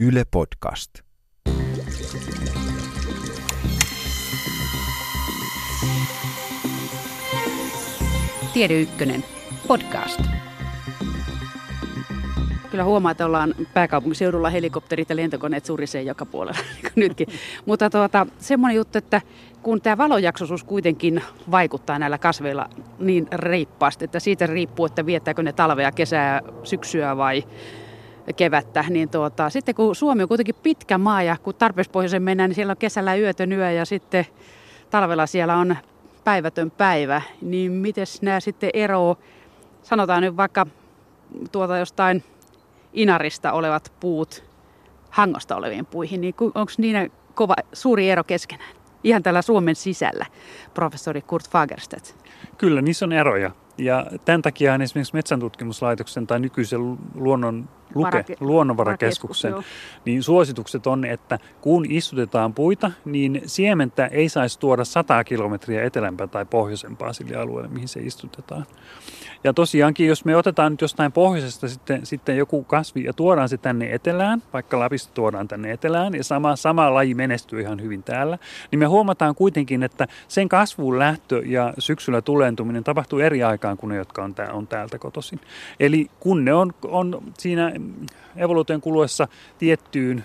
Yle Podcast. Tiede Ykkönen, podcast. Kyllä huomaa, että ollaan pääkaupunkiseudulla helikopterit ja lentokoneet surisee joka puolella, niin nytkin. Mutta tuota, semmoinen juttu, että kun tämä valojaksoisuus kuitenkin vaikuttaa näillä kasveilla niin reippaasti, että siitä riippuu, että viettääkö ne talvea, kesää, syksyä vai kevättä, niin tuota, sitten kun Suomi on kuitenkin pitkä maa ja kun tarpeeksi pohjoisen mennään, niin siellä on kesällä yötön yö ja sitten talvella siellä on päivätön päivä, niin miten nämä sitten eroo, sanotaan nyt vaikka tuota jostain inarista olevat puut hangosta oleviin puihin, niin onko niillä kova, suuri ero keskenään? Ihan tällä Suomen sisällä, professori Kurt Fagerstedt. Kyllä, niissä on eroja. Ja tämän takia esimerkiksi metsäntutkimuslaitoksen tai nykyisen luonnon luke, Varake- luonnonvarakeskuksen, niin suositukset on, että kun istutetaan puita, niin siementä ei saisi tuoda 100 kilometriä etelämpää tai pohjoisempaa sille alueelle, mihin se istutetaan. Ja tosiaankin, jos me otetaan nyt jostain pohjoisesta sitten, sitten joku kasvi ja tuodaan se tänne etelään, vaikka Lapista tuodaan tänne etelään, ja sama, sama laji menestyy ihan hyvin täällä, niin me huomataan kuitenkin, että sen kasvuun lähtö ja syksyllä tulentuminen tapahtuu eri aikaan kuin ne, jotka on, tää, on täältä kotoisin. Eli kun ne on, on siinä evoluution kuluessa tiettyyn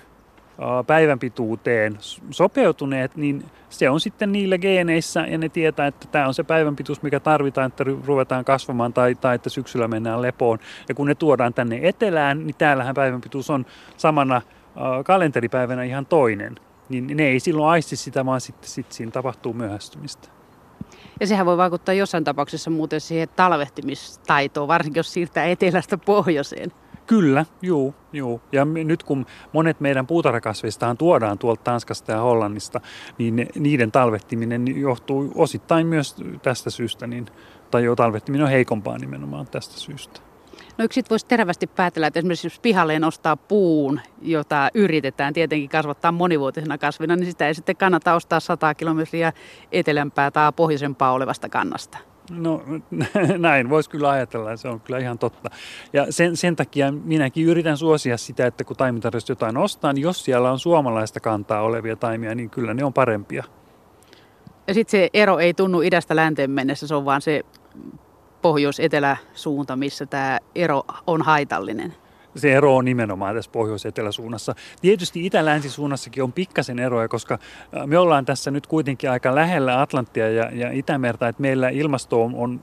päivän pituuteen sopeutuneet, niin se on sitten niillä geeneissä ja ne tietää, että tämä on se päivän pituus, mikä tarvitaan, että ruvetaan kasvamaan tai, tai että syksyllä mennään lepoon. Ja kun ne tuodaan tänne etelään, niin täällähän päivän pituus on samana kalenteripäivänä ihan toinen. Niin ne ei silloin aisti sitä, vaan sitten, sitten siinä tapahtuu myöhästymistä. Ja sehän voi vaikuttaa jossain tapauksessa muuten siihen talvehtimistaitoon, varsinkin jos siirtää etelästä pohjoiseen. Kyllä, juu, juu. Ja nyt kun monet meidän puutarhakasveistaan tuodaan tuolta Tanskasta ja Hollannista, niin niiden talvettiminen johtuu osittain myös tästä syystä, niin, tai jo talvettiminen on heikompaa nimenomaan tästä syystä. No yksi voisi terävästi päätellä, että esimerkiksi jos pihalle ostaa puun, jota yritetään tietenkin kasvattaa monivuotisena kasvina, niin sitä ei sitten kannata ostaa 100 kilometriä etelämpää tai pohjoisempaa olevasta kannasta. No näin, voisi kyllä ajatella, se on kyllä ihan totta. Ja sen, sen takia minäkin yritän suosia sitä, että kun taimitarjosta jotain ostaa, niin jos siellä on suomalaista kantaa olevia taimia, niin kyllä ne on parempia. Ja sitten se ero ei tunnu idästä länteen mennessä, se on vaan se pohjois-etelä suunta, missä tämä ero on haitallinen se ero on nimenomaan tässä pohjois-eteläsuunnassa. Tietysti itä-länsisuunnassakin on pikkasen eroja, koska me ollaan tässä nyt kuitenkin aika lähellä Atlanttia ja, ja Itämerta, että meillä ilmasto on, on,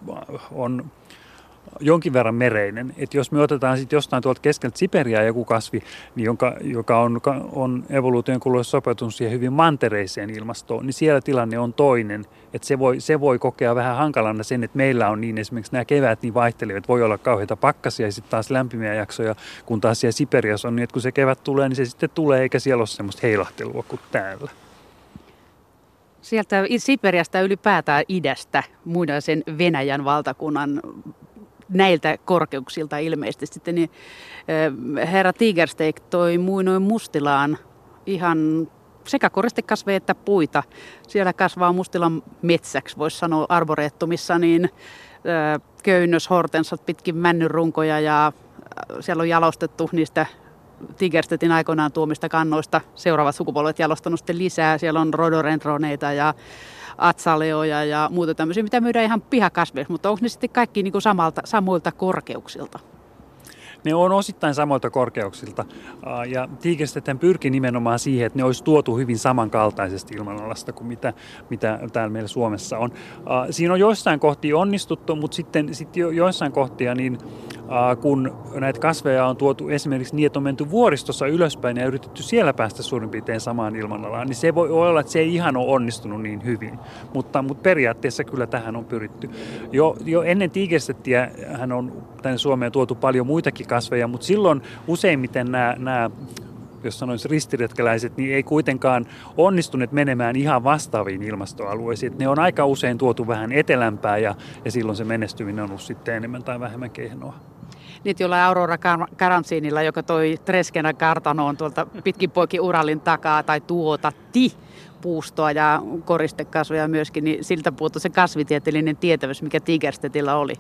on jonkin verran mereinen. Että jos me otetaan sitten jostain tuolta keskeltä Siperiaa joku kasvi, niin jonka, joka on, on evoluution kuluessa sopeutunut siihen hyvin mantereiseen ilmastoon, niin siellä tilanne on toinen. Että se voi, se voi kokea vähän hankalana sen, että meillä on niin esimerkiksi nämä kevät niin vaihtelevat, voi olla kauheita pakkasia ja sitten taas lämpimiä jaksoja, kun taas siellä Siperiassa on niin, että kun se kevät tulee, niin se sitten tulee eikä siellä ole semmoista heilahtelua kuin täällä. Sieltä Siperiasta ylipäätään idästä, muinaisen Venäjän valtakunnan näiltä korkeuksilta ilmeisesti sitten, niin herra Tigersteak toi muinoin Mustilaan ihan sekä koristekasveja että puita. Siellä kasvaa Mustilan metsäksi, voisi sanoa arboreettumissa, niin köynnöshortensat pitkin männynrunkoja ja siellä on jalostettu niistä Tigerstetin aikoinaan tuomista kannoista seuraavat sukupolvet jalostanut sitten lisää. Siellä on rododendroneita ja atsaleoja ja muuta tämmöisiä, mitä myydään ihan pihakasveissa, mutta onko ne sitten kaikki niin kuin samalta, samoilta korkeuksilta? Ne on osittain samoilta korkeuksilta. Ja tiikerstetään pyrki nimenomaan siihen, että ne olisi tuotu hyvin samankaltaisesti ilmanalasta kuin mitä, mitä täällä meillä Suomessa on. Siinä on joissain kohtia onnistuttu, mutta sitten, sitten joissain kohtia, niin kun näitä kasveja on tuotu esimerkiksi niin, että on menty vuoristossa ylöspäin ja yritetty siellä päästä suurin piirtein samaan ilmanalaan, niin se voi olla, että se ei ihan ole onnistunut niin hyvin. Mutta, mutta periaatteessa kyllä tähän on pyritty. Jo, jo ennen tiikerstettiä hän on tänne Suomeen tuotu paljon muitakin kasveja, mutta silloin useimmiten nämä, nämä jos sanoisi ristiretkeläiset, niin ei kuitenkaan onnistuneet menemään ihan vastaaviin ilmastoalueisiin. Ne on aika usein tuotu vähän etelämpää ja, ja silloin se menestyminen on ollut sitten enemmän tai vähemmän kehnoa. Niin, jollain Aurora Karantsiinilla, joka toi Treskena kartanoon tuolta pitkin poikin Uralin takaa tai tuotatti puustoa ja koristekasveja myöskin, niin siltä puuttui se kasvitieteellinen tietävyys, mikä Tigerstetillä oli.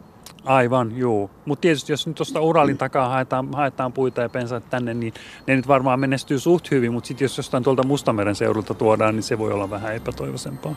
Aivan, joo. Mutta tietysti jos nyt tuosta Uralin takaa haetaan, haetaan puita ja pensaat tänne, niin ne nyt varmaan menestyy suht hyvin, mutta sitten jos jostain tuolta Mustameren seudulta tuodaan, niin se voi olla vähän epätoivoisempaa.